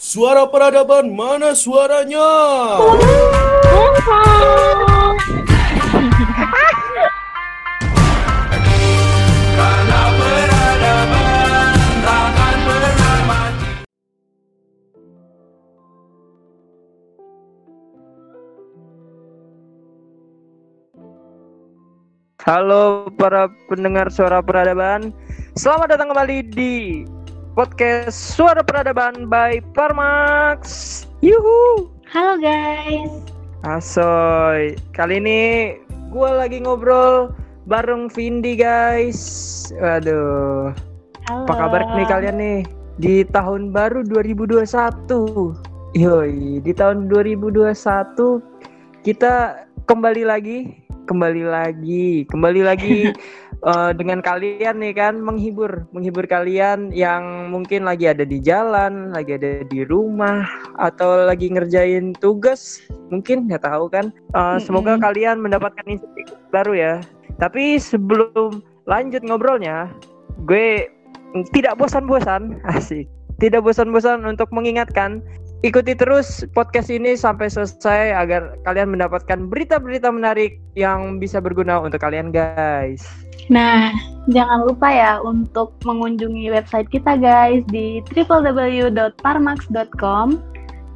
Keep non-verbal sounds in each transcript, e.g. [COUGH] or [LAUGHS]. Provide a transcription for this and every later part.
Suara peradaban mana suaranya? Halo para pendengar suara peradaban, selamat datang kembali di podcast Suara Peradaban by Parmax. Yuhu, Halo guys. asoy. Kali ini gue lagi ngobrol bareng Vindi guys. Waduh, Halo. apa kabar nih kalian nih di tahun baru 2021? Yoi, di tahun 2021 kita kembali lagi, kembali lagi, kembali lagi [LAUGHS] eh, dengan kalian nih kan menghibur, menghibur kalian yang mungkin lagi ada di jalan, lagi ada di rumah atau lagi ngerjain tugas, mungkin nggak tahu kan. Eh, Semoga kalian mendapatkan insight baru ya. Tapi sebelum lanjut ngobrolnya, gue tidak bosan-bosan, [LAUGHS] asik. Tidak bosan-bosan untuk mengingatkan Ikuti terus podcast ini sampai selesai agar kalian mendapatkan berita-berita menarik yang bisa berguna untuk kalian guys. Nah, jangan lupa ya untuk mengunjungi website kita guys di www.parmax.com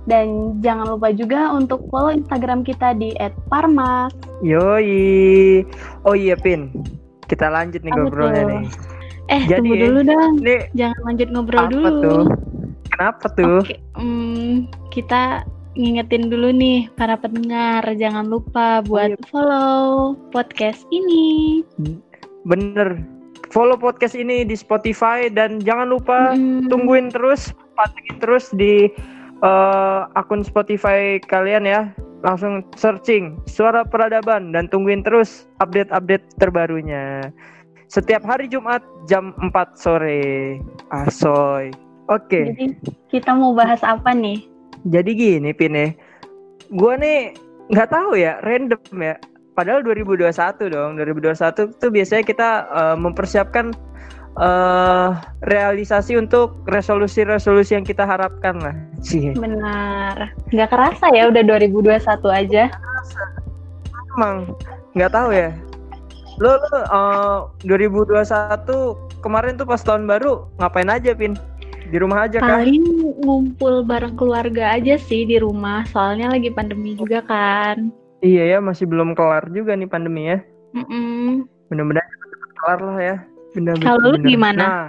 dan jangan lupa juga untuk follow Instagram kita di @parmax. Yoi. Oh iya Pin. Kita lanjut nih Apa ngobrolnya tuh? nih. Eh, Jadi, tunggu dulu dong. Nih Jangan lanjut ngobrol apa dulu. tuh? Kenapa tuh? Oke, hmm, kita ngingetin dulu nih para pendengar, jangan lupa buat iya. follow podcast ini. Bener. Follow podcast ini di Spotify dan jangan lupa Mm, tungguin terus, pantengin terus di eh, akun Spotify kalian ya. Langsung searching Suara Peradaban dan tungguin terus update-update terbarunya. Setiap hari Jumat jam 4 sore. Asoy. Oke, Jadi kita mau bahas apa nih? jadi gini Pine. Gua nih nggak tahu ya, random ya. Padahal 2021 dong. 2021 tuh biasanya kita eh, mempersiapkan eh realisasi untuk resolusi-resolusi yang kita harapkan lah. Cie. Benar. Nggak kerasa ya udah 2021 aja. Emang nggak tahu ya. Lo, lo eh, 2021 kemarin tuh pas tahun baru ngapain aja Pin? Di rumah aja kan? Paling ngumpul bareng keluarga aja sih di rumah. Soalnya lagi pandemi juga kan. Iya ya, masih belum kelar juga nih pandemi ya. Mm-mm. Bener-bener kelar lah ya. Bener Kalau lu bener. gimana? Nah,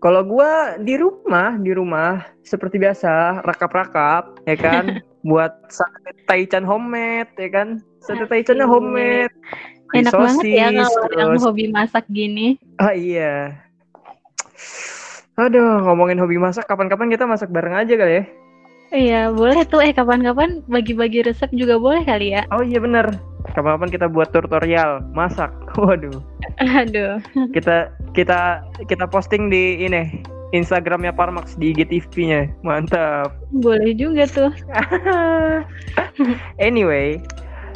kalau gua di rumah, di rumah seperti biasa rakap-rakap ya kan, [LAUGHS] buat sate taichan homemade ya kan. Sate taichannya homemade. Enak banget ya kalau yang hobi masak gini. Ah iya. Aduh, ngomongin hobi masak, kapan-kapan kita masak bareng aja kali ya. Iya, boleh tuh. Eh, kapan-kapan bagi-bagi resep juga boleh kali ya. Oh iya bener. Kapan-kapan kita buat tutorial masak. [LAUGHS] Waduh. Aduh. Kita kita kita posting di ini Instagramnya Parmax di IGTV-nya. Mantap. Boleh juga tuh. [LAUGHS] anyway,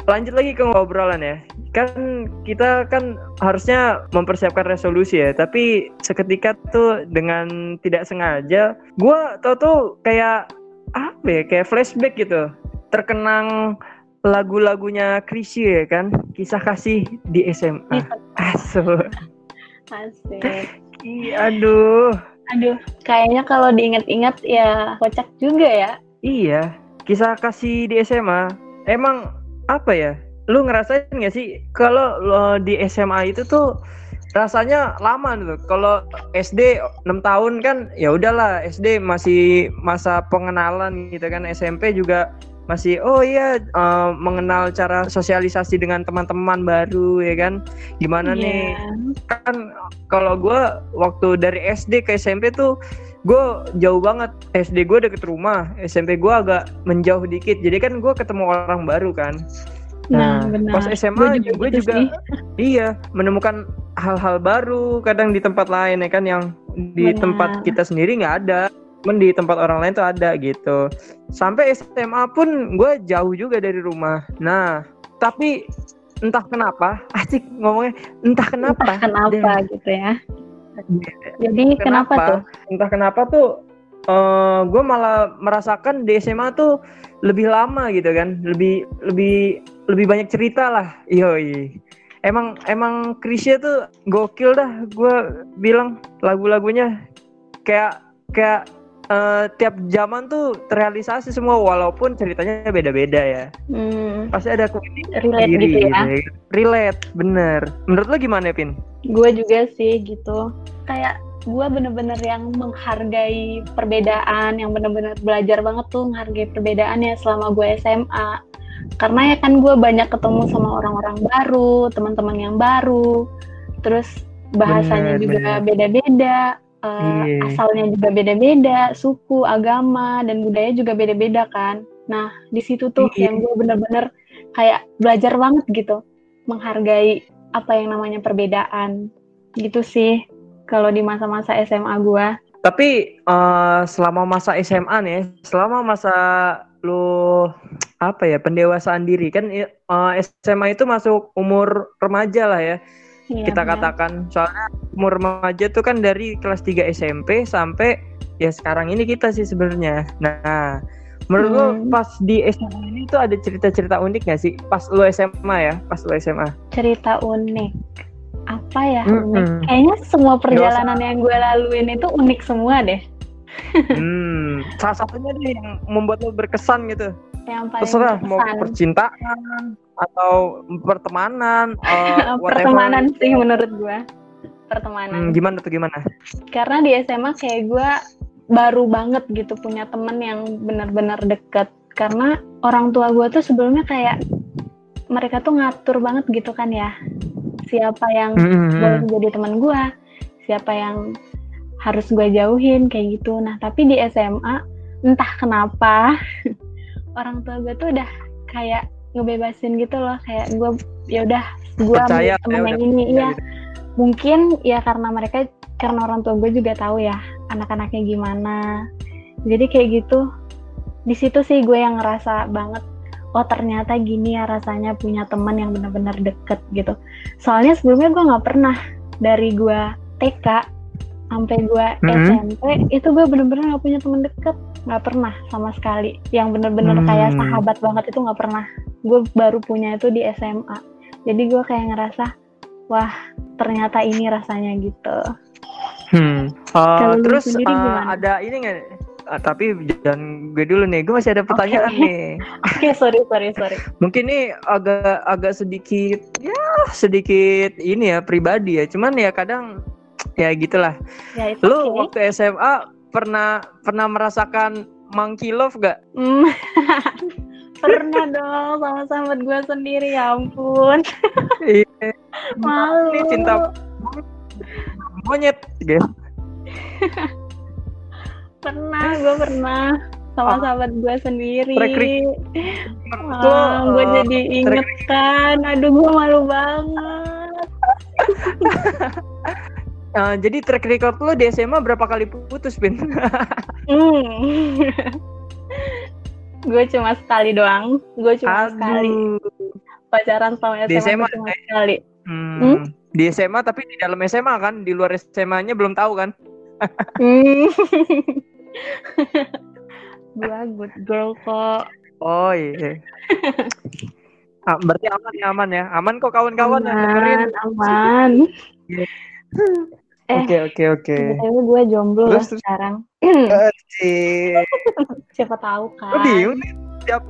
lanjut lagi ke ngobrolan ya. Kan kita kan harusnya mempersiapkan resolusi ya, tapi seketika tuh dengan tidak sengaja, gua tau tuh kayak apa ya, kayak flashback gitu. Terkenang lagu-lagunya Chrisye ya kan, kisah kasih di SMA. Asu. Asik. Aduh. Aduh, kayaknya kalau diingat-ingat ya kocak juga ya. Iya, kisah kasih di SMA emang apa ya? Lu ngerasain gak sih kalau lo di SMA itu tuh rasanya lama gitu. Kalau SD 6 tahun kan ya udahlah, SD masih masa pengenalan gitu kan. SMP juga masih oh iya eh, mengenal cara sosialisasi dengan teman-teman baru ya kan. Gimana nih Iya. kan kalau gue waktu dari SD ke SMP tuh gue jauh banget SD gue deket rumah SMP gue agak menjauh dikit jadi kan gue ketemu orang baru kan Nah, benar. pas SMA gue gitu juga sih. iya menemukan hal-hal baru kadang di tempat lain ya kan yang di Benar. tempat kita sendiri nggak ada cuman di tempat orang lain tuh ada gitu sampai SMA pun gue jauh juga dari rumah nah tapi entah kenapa [LAUGHS] asik ngomongnya entah kenapa Entah kenapa deh. gitu ya. Jadi kenapa, tuh? Entah kenapa tuh eh gue malah merasakan di SMA tuh lebih lama gitu kan, lebih lebih lebih banyak cerita lah. Yoi. Emang emang Krisya tuh gokil dah. Gue bilang lagu-lagunya kayak kayak eh, tiap zaman tuh terrealisasi semua walaupun ceritanya beda-beda ya. Hmm, Pasti ada keunikan relate sendiri gitu ya. gitu. Relate, bener. Menurut lo gimana, Pin? Gue juga sih gitu. Kayak gue bener-bener yang menghargai perbedaan, yang bener-bener belajar banget tuh menghargai perbedaan ya selama gue SMA. Karena ya kan gue banyak ketemu sama orang-orang baru, teman-teman yang baru, terus bahasanya Bener, juga beda-beda, eh, Iya. asalnya juga beda-beda, suku, agama, dan budaya juga beda-beda kan. Nah di situ tuh Iya. yang gue bener-bener kayak belajar banget gitu, menghargai apa yang namanya perbedaan gitu sih kalau di masa-masa SMA gua Tapi eh, selama masa SMA nih, selama masa lu apa ya pendewasaan diri kan eh, SMA itu masuk umur remaja lah ya Iya, kita benar. katakan soalnya umur remaja tuh kan dari kelas 3 SMP sampai ya sekarang ini kita sih sebenarnya. Nah, menurut Hmm. pas di SMA ini tuh ada cerita-cerita unik gak sih pas lu SMA ya, pas lu SMA? cerita unik apa ya Mm-mm. unik kayaknya semua perjalanan yang gue laluin itu unik semua deh hmm, salah satunya deh yang membuat lu berkesan gitu. yang paling Terserah mau berkesan. percintaan atau pertemanan, [LAUGHS] eh, whatever. pertemanan sih menurut gue pertemanan. Hmm, gimana tuh gimana? karena di SMA kayak gue baru banget gitu punya temen yang benar-benar deket. Karena orang tua gue tuh sebelumnya kayak mereka tuh ngatur banget gitu kan ya. Siapa yang Hmm, boleh jadi teman gue siapa yang harus gue jauhin kayak gitu. Nah tapi di SMA entah kenapa [LAUGHS] orang tua gue tuh udah kayak ngebebasin gitu loh kayak gue ya udah gue Percaya, temen ya, yang ini. percaya ya gitu. mungkin ya karena mereka karena orang tua gue juga tahu ya anak-anaknya gimana. Jadi kayak gitu. Di situ sih gue yang ngerasa banget oh ternyata gini ya rasanya punya teman yang benar-benar deket gitu. Soalnya sebelumnya gue nggak pernah dari gue TK sampai gue Mhm. SMP itu gue bener-bener nggak punya teman deket nggak pernah sama sekali yang bener-bener kayak Hmm. sahabat banget itu nggak pernah gue baru punya itu di SMA jadi gue kayak ngerasa wah ternyata ini rasanya gitu Hmm. Uh, terus uh, gimana? ada ini nggak? Ah, tapi jangan gue dulu nih, gue masih ada pertanyaan Oke. nih. [LAUGHS] oke sorry sorry sorry Mungkin nih agak agak sedikit ya sedikit ini ya pribadi ya. Cuman ya kadang ya gitulah. ya itu Lu waktu SMA pernah pernah merasakan monkey love gak? Hmm. [LAUGHS] pernah dong sama sahabat gue sendiri ya ampun [LAUGHS] Iya. malu Ini cinta monyet gitu. pernah gue pernah sama Ah. sahabat gue sendiri Ah, gue eh, jadi inget kan aduh gue malu banget [LAUGHS] eh, jadi track record lu di SMA berapa kali putus, Pin? Hmm. [LAUGHS] gue cuma sekali doang gue cuma sekali Aduh. pacaran sama Di SMA, SMA, tuh cuma sekali Hmm. Hmm? Di SMA tapi di dalam SMA kan, di luar SMA-nya belum tahu kan? Hmm. [LAUGHS] gue good girl kok Oh iya. Ah, berarti aman ya aman ya. Aman kok kawan-kawan yang dengerin. aman aman. Eh. Oke oke oke. Tapi gue jomblo Terus, lah terus. sekarang [LAUGHS] Sih. siapa tahu Gue kan bingung nih. Tiap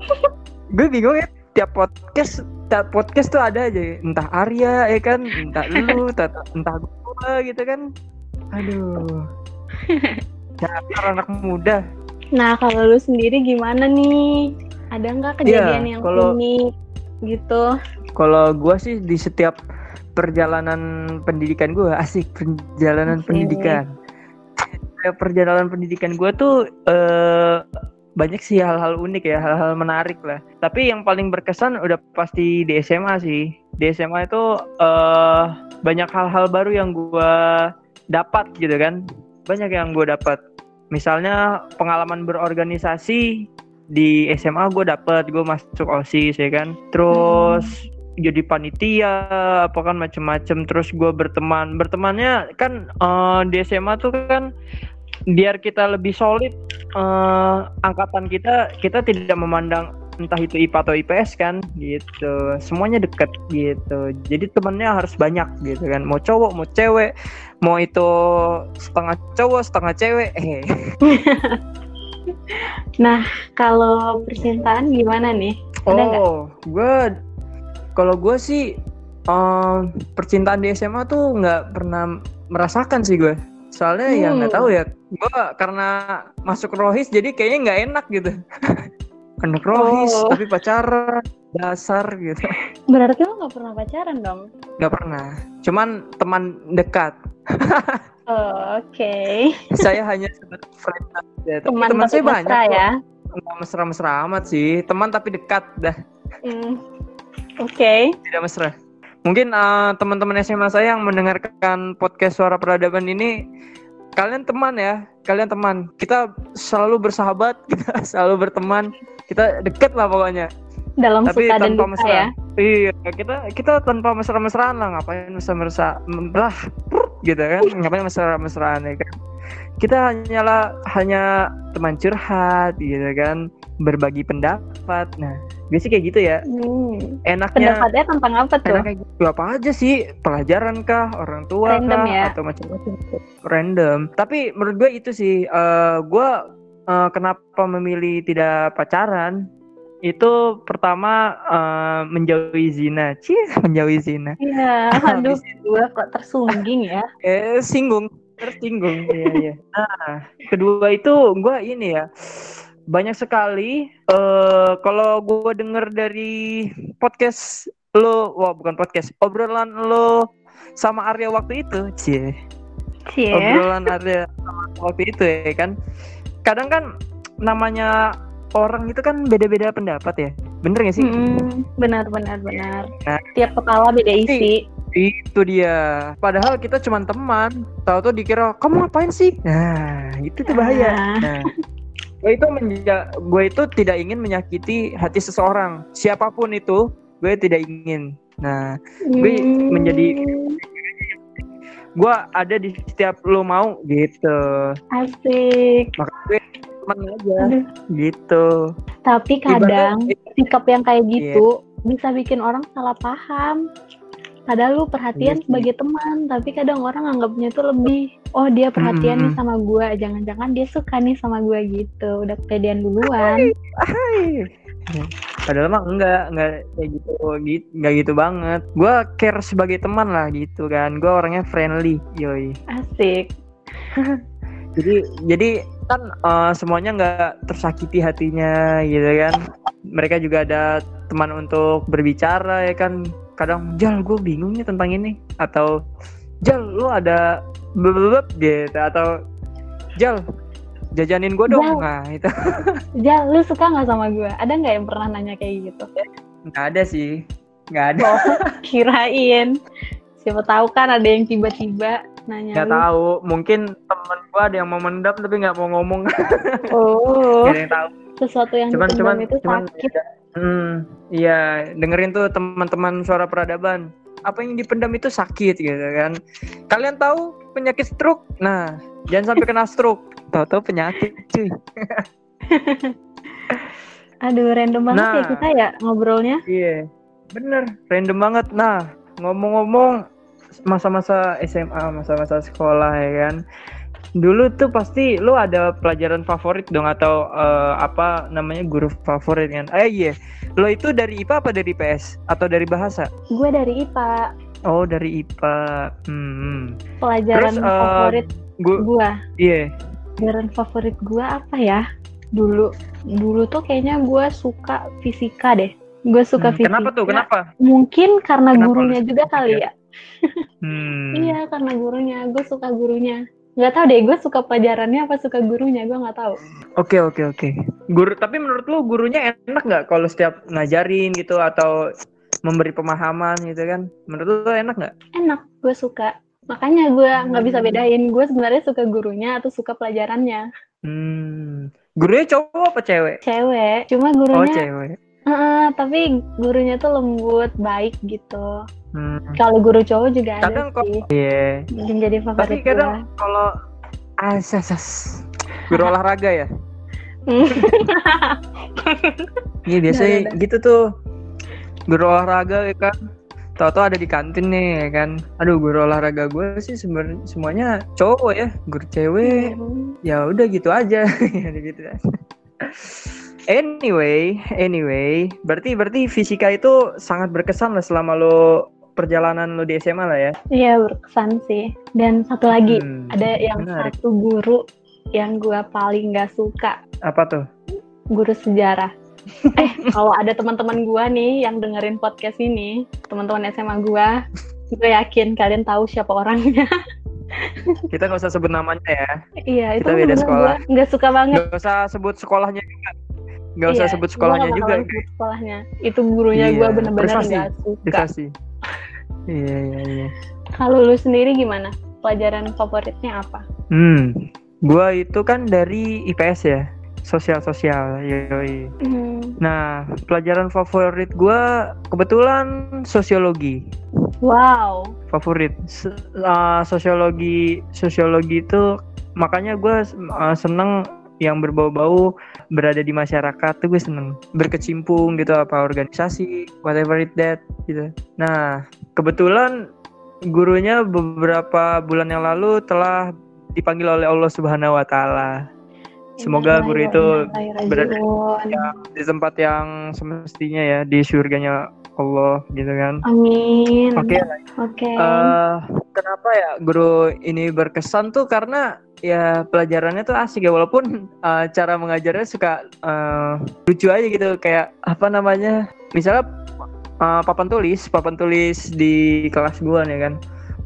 gue bingung ya tiap podcast tiap podcast tuh ada aja ya. entah Arya ya kan entah lu [LAUGHS] entah, entah gue gitu kan aduh dasar anak muda nah kalau lu sendiri gimana nih ada nggak kejadian Iya, yang kalau- unik gitu Kalau gua sih di setiap perjalanan pendidikan gua [LAUGHS] asik perjalanan Asik. pendidikan. Setiap perjalanan pendidikan gua tuh eh banyak sih hal-hal unik ya, hal-hal menarik lah. Tapi yang paling berkesan udah pasti di SMA sih. Di SMA itu eh banyak hal-hal baru yang gua dapat gitu kan. Banyak yang gua dapat. Misalnya pengalaman berorganisasi di SMA gue dapet gue masuk osis ya kan terus jadi panitia apa kan macem-macem. Terus gue berteman. Bertemannya kan eh, di SMA tuh kan biar kita lebih solid eh, angkatan kita kita tidak memandang entah itu IPA atau IPS kan gitu. Semuanya deket gitu. Jadi temennya harus banyak gitu kan. Mau cowok mau cewek mau itu setengah cowok setengah cewek eh. [LAUGHS] Nah, kalau percintaan gimana nih? Ada oh gue kalau gue sih em, percintaan di SMA tuh nggak pernah merasakan sih gue soalnya ya nggak Hmm. tahu ya gue karena masuk rohis jadi kayaknya nggak enak gitu [LAUGHS] anak rohis Oh. tapi pacaran dasar gitu [LAUGHS] Berarti lo nggak pernah pacaran dong? nggak pernah cuman teman dekat Oh, [LAUGHS] Oke. saya hanya sebatas friend aja Teman teman saya banyak ya. nggak mesra-mesra amat sih teman tapi dekat dah Hmm. Oke. tidak mesra mungkin eh, teman-teman SMA saya yang mendengarkan podcast suara peradaban ini kalian teman ya kalian teman. Kita selalu bersahabat [LAUGHS] kita selalu berteman kita deket lah pokoknya. Dalam tapi suka dan tanpa duka mesra. ya. iya kita kita tanpa mesra-mesraan lah ngapain mesra-mesra lah gitu kan. Ngapain mesra-mesraan ya kan. Kita hanyalah hanya teman curhat gitu kan. Berbagi pendapat nah biasanya kayak gitu ya? Hmm. enaknya Pendapatnya tentang apa tuh? Enak kayak gitu. apa aja sih? Pelajaran kah? Orang tua Random kah ya? atau macam-macam. Random. Tapi menurut gue itu sih eh gue eh, kenapa memilih tidak pacaran? Itu pertama eh, menjauhi zina. [LAUGHS] Cie menjauhi zina. Iya, [LAUGHS] aduh, gue kok tersungging ya. [LAUGHS] eh singgung. Tersinggung iya iya. Nah kedua itu gue ini ya banyak sekali eh kalau gue denger dari podcast lo wah bukan podcast obrolan lo sama Arya waktu itu cie Cie. obrolan Arya sama waktu itu ya kan kadang kan namanya orang itu kan beda-beda pendapat ya bener gak sih Mm-mm, benar benar benar. Nah. Tiap kepala beda isi. itu dia padahal kita cuma teman tahu tuh dikira kamu ngapain sih nah itu tuh bahaya Ah. nah gue itu menja- gue itu tidak ingin menyakiti hati seseorang siapa pun itu gue tidak ingin nah Gue Hmm, menjadi- gue ada di setiap lo mau gitu asik. maka gue teman aja Aduh. gitu Tapi kadang Ibarat- sikap yang kayak gitu bisa bikin orang salah paham. Padahal lu perhatian Iya sih. sebagai teman, tapi kadang orang anggapnya tuh lebih, oh dia perhatian nih Mm-mm. sama gua, jangan-jangan dia suka nih sama gua gitu, udah kepedean duluan. Hai. Padahal mah enggak, enggak kayak gitu, gitu, enggak gitu banget. Gua care sebagai teman lah gitu kan. Gua orangnya friendly, yoi. Asik. [LAUGHS] Jadi jadi kan eh, semuanya nggak tersakiti hatinya gitu kan. Mereka juga ada teman untuk berbicara ya kan. Kadang Jal gue bingung nih tentang ini. Atau Jal lu ada blub gitu. Atau Jal jajanin gue dong. Jal. nah itu. [LAUGHS] Ja, lu suka nggak sama gua? Ada nggak yang pernah nanya kayak gitu? nggak ada sih. Nggak ada. Oh, [LAUGHS] kirain. Siapa tahu kan ada yang tiba-tiba nanya nggak tahu. Mungkin temen gue ada yang mau mendam tapi nggak mau ngomong. [LAUGHS] Oh, nggak ada yang tahu. Sesuatu yang cuman cuman itu cuman sakit. Hmm iya dengerin tuh teman-teman suara peradaban. Apa yang dipendam itu sakit gitu kan. Kalian tahu penyakit stroke? Nah jangan sampai kena stroke. Tahu-tahu penyakit cuy. [LAUGHS] Aduh, random banget ya Nah. kita ya ngobrolnya. iya bener random banget. Nah ngomong-ngomong masa-masa SMA masa-masa sekolah ya kan dulu tuh pasti lu ada pelajaran favorit dong atau eh, apa namanya guru favorit kan eh iya lo itu dari IPA apa dari PS atau dari bahasa Gue dari IPA, Oh dari IPA. Hmm. pelajaran Terus, eh, favorit Gue gua. iya. Pelajaran favorit gua apa ya? Dulu, dulu tuh kayaknya gua suka fisika deh. Gue suka Hmm, fisika. Kenapa tuh? Kenapa? Mungkin karena Kenapa gurunya juga kali fisika? ya. [LAUGHS] Hmm. Iya, karena gurunya. Gue suka gurunya. Gak tau deh, gue suka pelajarannya apa suka gurunya, gue nggak tahu. Oke oke oke. Guru tapi menurut lu gurunya enak nggak kalau setiap ngajarin gitu atau memberi pemahaman gitu kan? Menurut lu enak nggak? Enak, gue suka. Makanya gue nggak bisa bedain, gue sebenarnya suka gurunya atau suka pelajarannya. Hmm. Gurunya cowok apa cewek? Cewek, cuma Oh gurunya, cewek. Heeh, tapi gurunya tuh lembut, baik gitu. Hmm. Kalau guru cowok juga ada Kadang kok sih, iya. yang jadi Tapi favorit kadang gue. kalau Asas. Guru [LAUGHS] olahraga ya? Hmm. [LAUGHS] Iya biasanya udah, gitu tuh. Guru olahraga ya kan. Tahu-tahu ada di kantin nih ya kan. Aduh guru olahraga gue sih sebenarnya semuanya cowok ya. Guru cewek Hmm. ya udah gitu aja. [LAUGHS] Ya udah gitu aja. Anyway, anyway, berarti berarti fisika itu sangat berkesan lah selama lo perjalanan lo di SMA lah ya. Iya berkesan sih. Dan satu lagi Hmm, ada yang menarik. satu guru yang gua paling nggak suka Apa tuh? guru sejarah. [LAUGHS] eh kalau ada teman-teman gua nih yang dengerin podcast ini, teman-teman SMA gua, gue yakin kalian tahu siapa orangnya. [LAUGHS] Kita nggak usah sebut namanya ya. iya itu Kita beda bener-bener sekolah. nggak suka banget. Nggak usah sebut sekolahnya juga. Nggak usah Iya, sebut gua sekolahnya juga. sebut sekolahnya. Itu gurunya Iya, gua bener-bener nggak suka. Privasi. Iya iya iya. Kalau lu sendiri gimana? Pelajaran favoritnya apa? Hmm, gua itu kan dari IPS ya, sosial sosial. Yoi. Hmm, Nah, pelajaran favorit gua kebetulan sosiologi. Wow. Favorit S- uh, sosiologi sosiologi itu makanya gua uh, seneng yang berbau-bau berada di masyarakat tuh gue seneng berkecimpung gitu apa organisasi whatever it that gitu. Nah kebetulan gurunya beberapa bulan yang lalu telah dipanggil oleh Allah Subhanahu Wa Taala. Semoga guru itu berada berada di tempat yang semestinya ya di surganya Allah gitu kan. Amin. oke. Oke. eh, kenapa ya guru ini berkesan tuh? Karena ya pelajarannya tuh asik ya walaupun eh, cara mengajarnya suka eh, lucu aja gitu. Kayak apa namanya? Misalnya eh, papan tulis papan tulis di kelas gua nih kan.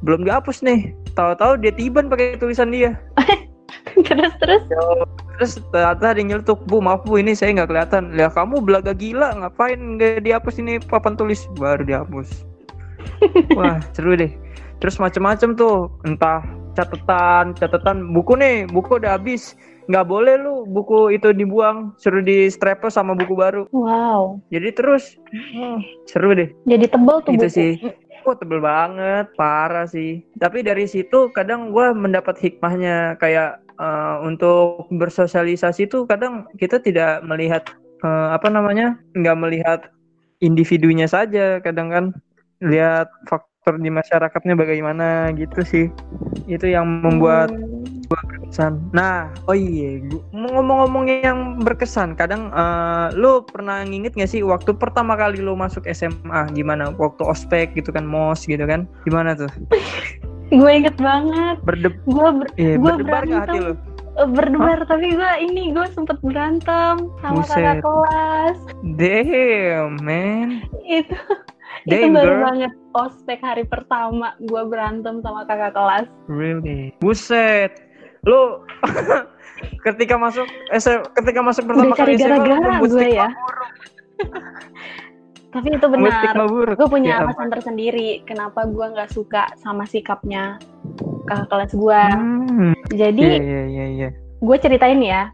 Belum dihapus nih. Tahu-tahu dia tiban pakai tulisan dia. [LAUGHS] Terus terus. terus ternyata ada yang nyeletuk bu maaf bu ini saya nggak kelihatan. Ya kamu belaga gila ngapain nggak dihapus ini papan tulis? Baru dihapus. [LAUGHS] Wah seru deh. Terus macem-macem tuh. Entah catatan catatan buku nih buku udah habis nggak boleh lu buku itu dibuang suruh di strapel sama buku baru Wow. jadi terus hmm, seru deh Jadi tebel tuh itu buku. sih Wah tebel banget, parah sih. Tapi dari situ kadang gue mendapat hikmahnya kayak eh, untuk bersosialisasi tuh kadang kita tidak melihat eh, apa namanya, nggak melihat individunya saja. Kadang kan lihat faktor di masyarakatnya bagaimana gitu sih. Itu yang membuat Hmm. berkesan. Nah, oh iya, gua- ngomong-ngomong yang berkesan, kadang eh, lu pernah nginget gak sih waktu pertama kali lu masuk SMA gimana? Waktu ospek gitu kan, mos gitu kan, gimana tuh? [LAUGHS] Gue inget banget. Berdeb, Gue ber eh, Gua berdebar gak hati berantem. lu? eh, berdebar tapi gue ini gue sempet berantem sama Buset. kakak kelas. Damn, man. Itu itu baru banget ospek hari pertama gue berantem sama kakak kelas. Really? Buset. Lu [LAUGHS] ketika masuk SM, ketika masuk pertama Udah cari kali gara-gara gue ya. [LAUGHS] Tapi itu benar. gue punya Ya alasan tersendiri kenapa gue nggak suka sama sikapnya kakak kelas gue Hmm, jadi Iya, iya, iya, iya. gue ceritain ya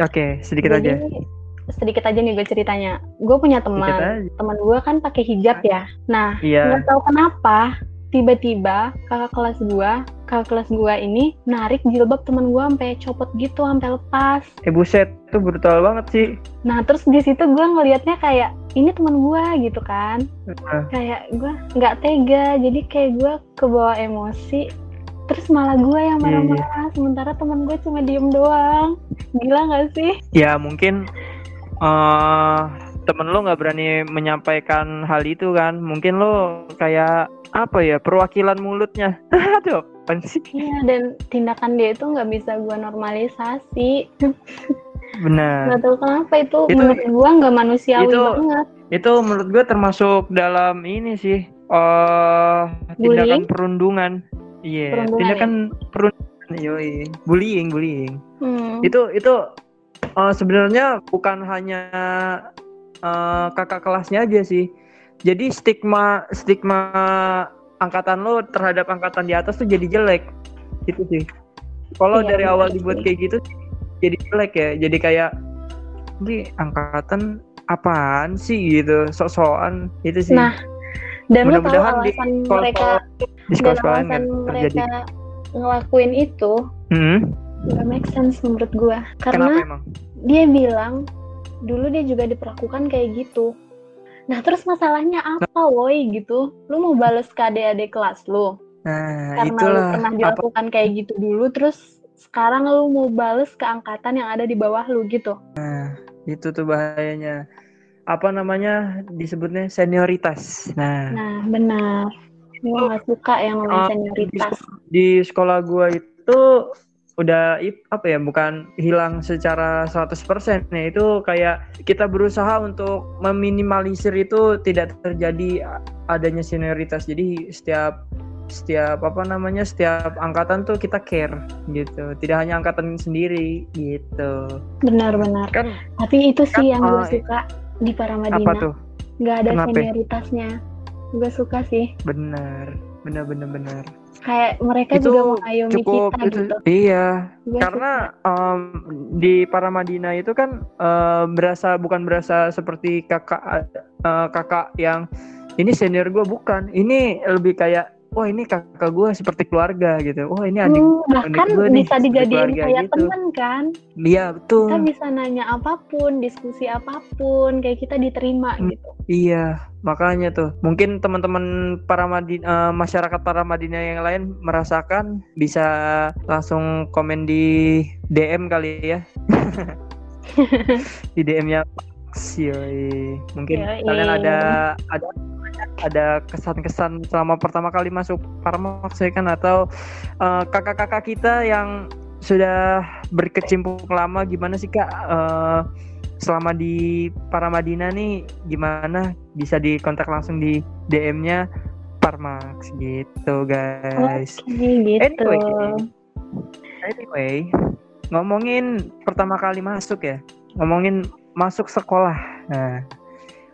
Oke, sedikit jadi aja. Sedikit aja nih gue ceritanya. Gue punya teman. teman gue kan pakai hijab ya. Nah Iya. nggak tahu kenapa tiba-tiba kakak kelas gue kakak kelas gue ini narik jilbab teman gue sampai copot gitu sampai lepas. Eh buset, itu brutal banget sih. nah terus di situ gue ngelihatnya kayak ini teman gue gitu kan. Nah, kayak gue nggak tega. Jadi kayak gue kebawa emosi. Terus malah gue yang Iya, marah-marah. Sementara teman gue cuma diem doang. Gila nggak sih? Ya mungkin eh temen lo nggak berani menyampaikan hal itu kan. Mungkin lo kayak apa ya perwakilan mulutnya. [LAUGHS] Aduh, apaan sih? iya dan tindakan dia itu nggak bisa gue normalisasi Benar. nggak tahu kenapa itu, Itu- menurut gue nggak manusiawi itu- banget Itu menurut gue termasuk dalam ini sih. eh tindakan Bullying? perundungan. Iya, Perundungan tindakan perundungan. Yoi. Bullying, bullying. Hmm. itu itu eh, sebenarnya bukan hanya eh, kakak kelasnya aja sih. Jadi stigma stigma angkatan lo terhadap angkatan di atas tuh jadi jelek. Gitu sih. Kalau Iya, dari awal dibuat kayak gitu jadi jelek ya. Jadi kayak ini angkatan apaan sih? Gitu. Sok-sokan. Itu sih. Nah, dan lo tahu di alasan sekolah- mereka di dan sekolah-sekolah alasan terjadi. mereka ngelakuin itu Hmm, nggak make sense menurut gue Kenapa karena emang? dia bilang dulu dia juga diperlakukan kayak gitu. Nah terus masalahnya apa woi gitu? Lu mau bales ke adik-adik kelas lu? Nah, karena lu itulah. pernah apa? dilakukan kayak gitu dulu terus sekarang lu mau bales ke angkatan yang ada di bawah lu gitu? Itu tuh bahayanya. Apa namanya? Disebutnya senioritas. Nah, nah benar. Gue nggak suka yang namanya Ah, senioritas. di sekolah gua itu udah apa ya bukan hilang secara 100% ya itu kayak kita berusaha untuk meminimalisir itu tidak terjadi adanya senioritas. Jadi setiap setiap apa namanya setiap angkatan tuh kita care gitu. Tidak hanya angkatan sendiri gitu. Benar-benar kan tapi itu sih yang gue ah, suka di apa Paramadina tuh? Nggak ada Kenapa? senioritasnya. Gue suka sih. Benar benar benar benar kayak mereka itu juga mengayomi cukup kita itu. gitu. Iya. Gua karena em, di Paramadina itu kan eh, berasa bukan berasa seperti kakak eh, kakak yang ini senior gue bukan. Ini lebih kayak wah ini kakak gue seperti keluarga gitu wah ini adik Hmm, bahkan gue nih, bisa dijadiin kayak gitu. teman kan iya betul kita bisa nanya apa pun diskusi apa pun kayak kita diterima Hmm. gitu iya makanya tuh mungkin teman-teman Paramadina eh, masyarakat Paramadina yang lain merasakan bisa langsung komen di DM kali ya [LAUGHS] di DM-nya Yoi. Mungkin Yoi. kalian ada ada ada kesan-kesan selama pertama kali masuk Paramax ya kan atau eh, kakak-kakak kita yang sudah berkecimpung lama gimana sih Kak Eh, selama di Paramadina nih gimana bisa dikontak langsung di DM-nya Parmax gitu guys. Oke, gitu Anyway, Anyway, ngomongin pertama kali masuk ya, ngomongin masuk sekolah. Nah,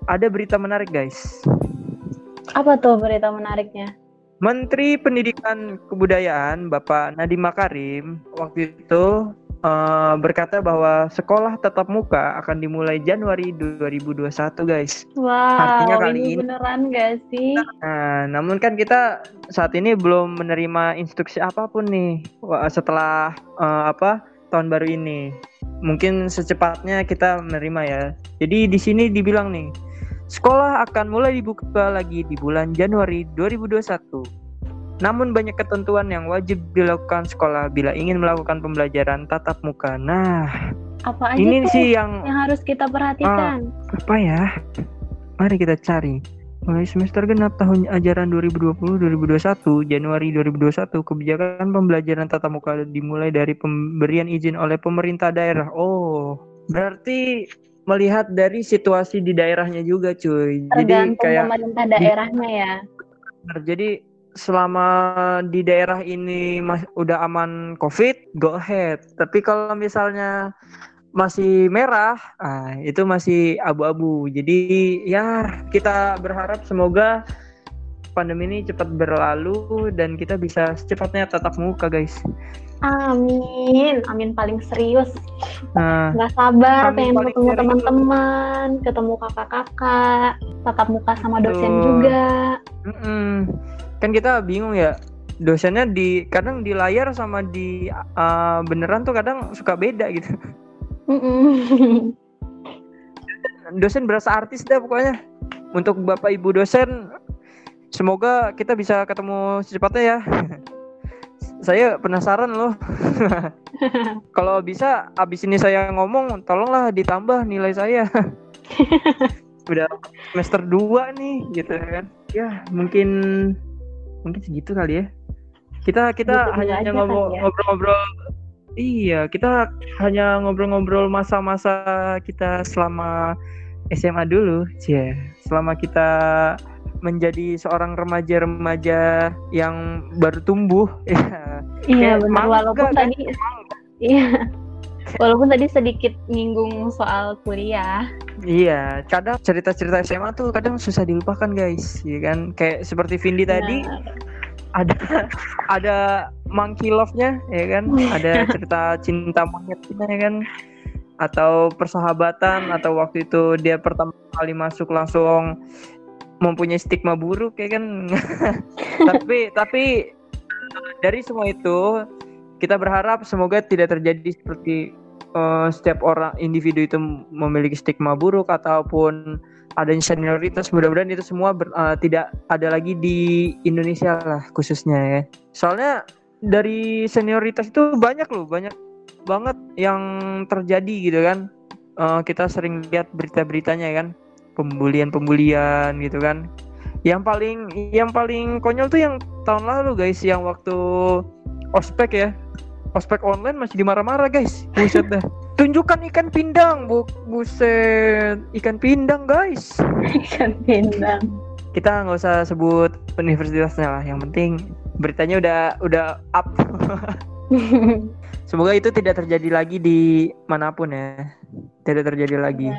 ada berita menarik guys. Apa tuh berita menariknya Menteri Pendidikan Kebudayaan Bapak Nadiem Makarim waktu itu eh, berkata bahwa sekolah tatap muka akan dimulai Januari 2021 guys. wow Artinya kali ini ini- beneran gak sih Nah, namun kan kita saat ini belum menerima instruksi apa pun nih setelah eh, apa tahun baru ini. Mungkin secepatnya kita menerima ya. Jadi di sini dibilang nih, sekolah akan mulai dibuka lagi di bulan Januari 2021. Namun banyak ketentuan yang wajib dilakukan sekolah bila ingin melakukan pembelajaran tatap muka. Nah, apa aja ini sih yang yang harus kita perhatikan apa ya? Mari kita cari. Mulai semester genap tahun ajaran 2020-2021, Januari 2021, kebijakan pembelajaran tatap muka dimulai dari pemberian izin oleh pemerintah daerah. Oh, berarti melihat dari situasi di daerahnya juga, cuy. Jadi tergantung kayak pemerintah daerahnya ya Benar, Jadi selama di daerah ini mas, udah aman COVID, go ahead. Tapi kalau misalnya masih merah, ah, itu masih abu-abu. Jadi ya kita berharap semoga pandemi ini cepat berlalu dan kita bisa secepatnya tatap muka, guys. amin amin paling serius Nah, nggak sabar pengen ketemu teman-teman ketemu kakak-kakak tatap muka sama dosen Betul. juga mm-mm. kan kita bingung ya. Dosennya di kadang di layar sama di ah, beneran tuh kadang suka beda gitu. Mm-mm. [LAUGHS] dosen berasa artis dah pokoknya. Untuk Bapak Ibu dosen, semoga kita bisa ketemu secepatnya ya. [LAUGHS] saya penasaran loh. [LAUGHS] Kalau bisa abis ini saya ngomong, tolonglah ditambah nilai saya. [LAUGHS] Udah semester 2 nih gitu kan. Ya, mungkin mungkin segitu kali ya. Kita kita Gitu hanya aja ngobrol- kali ya. ngobrol-ngobrol Iya, kita hanya ngobrol-ngobrol masa-masa kita selama SMA dulu, cie. Selama kita menjadi seorang remaja-remaja yang baru tumbuh, [LAUGHS] ya. iya benar walaupun kan? tadi iya walaupun tadi sedikit nyinggung soal kuliah Iya, kadang cerita-cerita SMA tuh kadang susah dilupakan, guys. Iya kan? Kayak seperti Vindi tadi Nah, ada [LAUGHS] ada monkey love-nya, ya kan? Ada [LAUGHS] cerita cinta monyetnya, ya kan? Atau persahabatan atau waktu itu dia pertama kali masuk langsung mempunyai stigma buruk, ya kan? [LAUGHS] tapi tapi dari semua itu kita berharap semoga tidak terjadi seperti eh, setiap orang individu itu memiliki stigma buruk ataupun adanya senioritas. Mudah-mudahan itu semua ber- eh, tidak ada lagi di Indonesia lah khususnya ya. Soalnya dari senioritas itu banyak loh banyak banget yang terjadi gitu kan. Eh, kita sering lihat berita-beritanya kan pembulian-pembulian gitu kan. Yang paling yang paling konyol tuh yang tahun lalu guys yang waktu ospek ya. Ospek online masih dimarah-marah guys. Buset dah. [LAUGHS] Tunjukkan ikan pindang bu buset. Ikan pindang guys. Ikan pindang. kita nggak usah sebut universitasnya lah. Yang penting beritanya udah udah up. [LAUGHS] Semoga itu tidak terjadi lagi di mana pun ya. Tidak terjadi lagi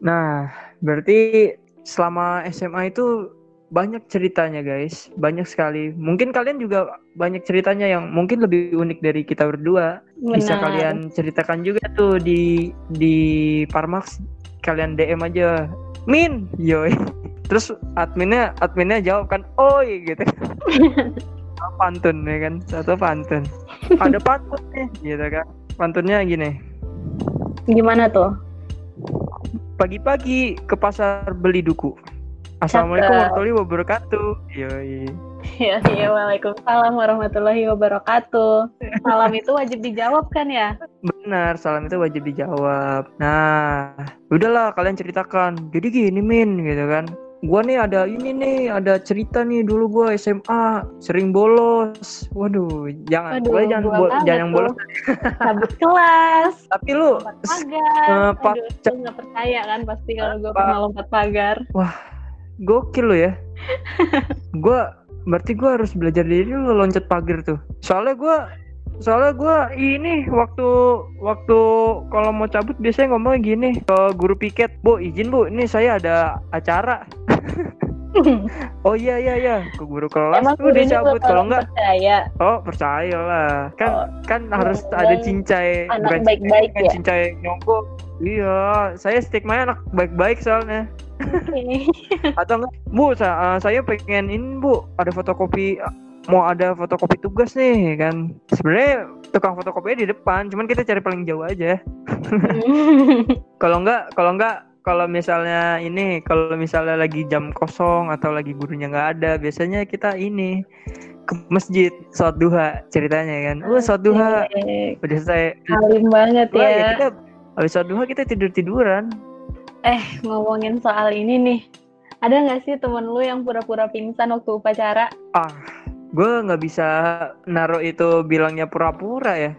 Nah, berarti selama SMA itu banyak ceritanya guys, banyak sekali. Mungkin kalian juga banyak ceritanya yang mungkin lebih unik dari kita berdua. Bisa Benar. kalian ceritakan juga tuh di di Parmax. Kalian DM aja, Min, yoi. [LAUGHS] Terus adminnya adminnya jawab kan, oi gitu. [LAUGHS] Pantun ya kan, satu pantun. Ada pantun nih, gitu kan. Pantunnya gini. Gimana tuh? Pagi-pagi ke pasar beli duku. Assalamualaikum Cakep. warahmatullahi wabarakatuh. Yoi. Ya, ya, Waalaikumsalam warahmatullahi wabarakatuh. Salam itu wajib dijawab kan ya? Benar, salam itu wajib dijawab. Nah, udahlah kalian ceritakan. Jadi gini Min, gitu kan. Gua nih ada ini nih, ada cerita nih dulu gua SMA sering bolos. Waduh, jangan, Waduh, pokoknya jangan gua bo- banget jangan yang bolos. Habis kelas, Tapi lu lompat pagar. eh, pa- Aduh, lu nggak percaya kan pasti kalau gue Pa- pernah lompat pagar. gokil lu ya. [LAUGHS] gua berarti gua harus belajar dari lu loncat pagar tuh. Soalnya gua soalnya gua ini waktu waktu kalau mau cabut biasanya ngomongnya gini ke guru piket, "Bu, izin Bu, ini saya ada acara." [LAUGHS] Oh iya iya iya, ke guru kelas Emang tuh dicabut bakal kalau enggak percaya. Oh percayalah kan Oh, kan harus emang ada cincai anak baik-baik ya? cincai nyogok iya saya stigma anak baik-baik soalnya Oke. [LAUGHS] atau enggak bu sa- uh, saya pengen ini bu ada fotokopi mau ada fotokopi tugas nih kan? Sebenarnya tukang fotokopinya di depan cuman kita cari paling jauh aja. [LAUGHS] Kalau enggak kalau enggak kalau misalnya ini kalau misalnya lagi jam kosong atau lagi gurunya nggak ada biasanya kita ini ke masjid sholat duha ceritanya kan? Oh sholat duha. Udah selesai. Alim banget ya. ya. kita habis sholat duha kita tidur tiduran. Eh, ngomongin soal ini nih. Ada nggak sih temen lu yang pura-pura pingsan waktu upacara? ah gue nggak bisa naruh itu bilangnya pura-pura ya.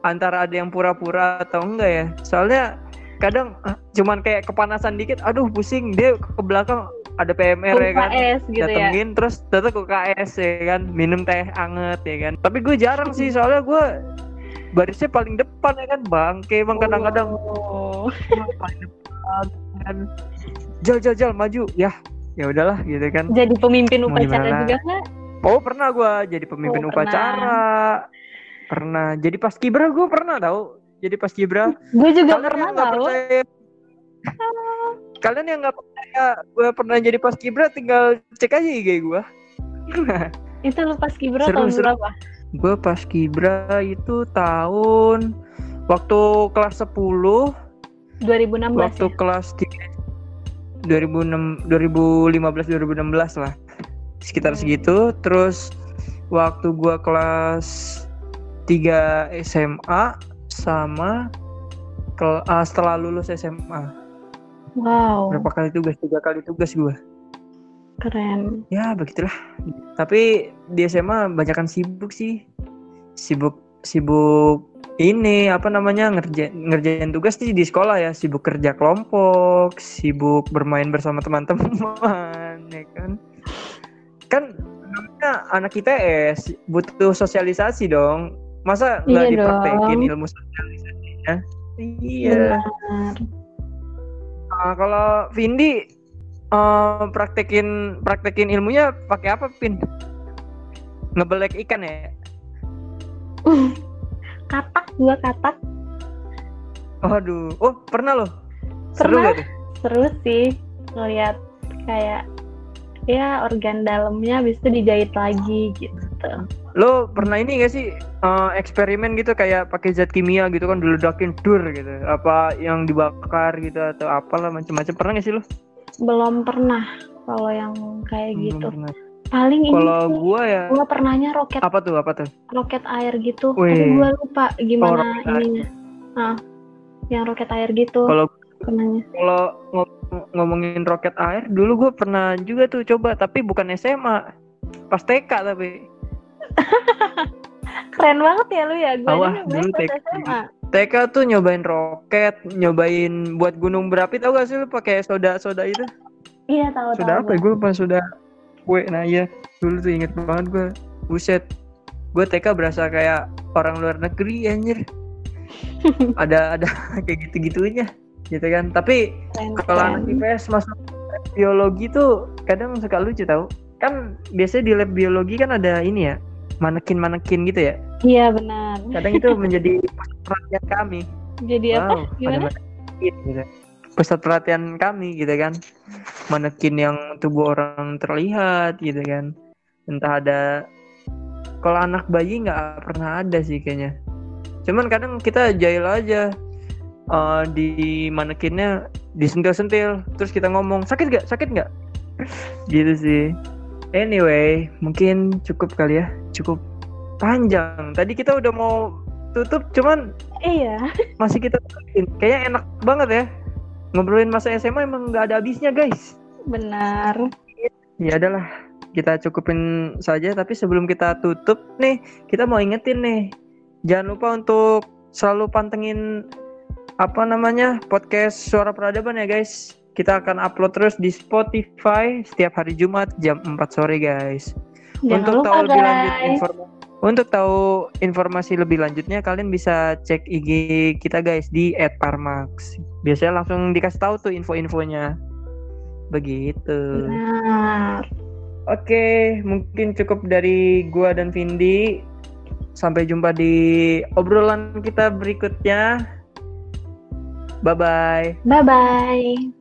Antara ada yang pura-pura atau enggak ya. Soalnya kadang ah, cuman kayak kepanasan dikit aduh pusing. Dia ke belakang ada PMR ya kan. UKS gitu ya. datengin terus datang ke KS ya kan. Minum teh anget ya kan. Tapi gue jarang sih soalnya gue barisnya paling depan ya kan. Bangke bang kadang-kadang. Oh. paling depan kan. Jal jal jal maju. Ya ya udahlah gitu kan. Jadi pemimpin upacara juga nggak? Oh pernah gue jadi pemimpin Oh, pernah. upacara pernah jadi pas kibra gue pernah tau jadi pas kibra Gue juga kalian pernah tahu. percaya kalian yang nggak percaya gue pernah jadi pas kibra tinggal cek aja IG gue [LAUGHS] Itu lu pas kibra Seru, tahun seru. berapa? gue pas kibra itu tahun waktu kelas 10 2016 waktu ya? kelas 3 2006 2015 2016 lah sekitar segitu. Terus waktu gua kelas 3 SMA sama ke, ah, setelah lulus SMA Wow, berapa kali tugas? Tiga kali tugas gua. Keren. ya begitulah. Tapi di SMA banyakan sibuk sih. Sibuk sibuk ini apa namanya ngerjain ngerjain tugas sih di sekolah ya. Sibuk kerja kelompok sibuk bermain bersama teman-teman [LAUGHS] ya kan kan namanya anak ITS butuh sosialisasi dong masa nggak Iya dipraktekin dong. ilmu sosialisasinya iya Benar. Nah, kalau Vindi eh, praktekin praktekin ilmunya pakai apa, Pin? Ngebelek ikan ya? Katak, dua katak. Waduh, oh pernah loh. Seru Pernah. gak tuh? Seru sih ngeliat kayak ya organ dalamnya habis itu dijahit lagi gitu. Lo pernah ini gak sih eh, eksperimen gitu kayak pakai zat kimia gitu kan diledakin dur gitu. Apa yang dibakar gitu atau apalah macam-macam pernah gak sih lo? Belum pernah kalau yang kayak Belum gitu. pernah. Paling ini Kalau gua ya gua pernahnya roket apa tuh apa tuh? roket air gitu. Wih. Tapi gua lupa gimana air. ininya. Ah, yang roket air gitu Kalau pernahnya. kalau ngom- ngomongin roket air dulu gue pernah juga tuh coba tapi bukan SMA pas TK tapi [LAUGHS] Keren banget ya lu ya. Gua Awah, dulu pas TK. SMA. TK tuh nyobain roket nyobain buat gunung berapi tau gak sih lu pakai soda soda itu Iya tahu soda tahu. apa ya gue lupa soda kue nah iya dulu tuh inget banget gue buset gue TK berasa kayak orang luar negeri anjir [LAUGHS] ada ada [LAUGHS] kayak gitu gitunya gitu kan. Tapi kalau anak. IPS masuk biologi tuh kadang suka lucu tau. Kan biasanya di lab biologi kan ada ini ya manekin manekin gitu ya. Iya benar. kadang itu menjadi perhatian kami. Jadi apa? wow ada Gimana? gitu. Pusat perhatian kami gitu kan. Manekin yang tubuh orang terlihat gitu kan. Entah ada kalau anak bayi nggak pernah ada sih kayaknya. Cuman kadang kita jahil aja eh, di manekinnya disentil-sentil terus kita ngomong sakit gak sakit nggak? [LAUGHS] Gitu sih. Anyway mungkin cukup kali ya. Cukup panjang. Tadi kita udah mau tutup cuman Iya. masih kita kayaknya enak banget ya. Ngobrolin masa SMA emang nggak ada habisnya guys. Benar. ya adalah kita cukupin saja. Tapi sebelum kita tutup nih kita mau ingetin nih. Jangan lupa untuk selalu pantengin apa namanya podcast suara peradaban ya guys kita akan upload terus di Spotify setiap hari Jumat jam 4 sore guys Jangan untuk lupa tahu lebih lanjut guys. informasi untuk tahu informasi lebih lanjutnya kalian bisa cek IG kita guys di @parmax biasanya langsung dikasih tahu tuh info-infonya begitu Benar. Oke, mungkin cukup dari gua dan Vindi. Sampai jumpa di obrolan kita berikutnya. Bye bye. Bye bye.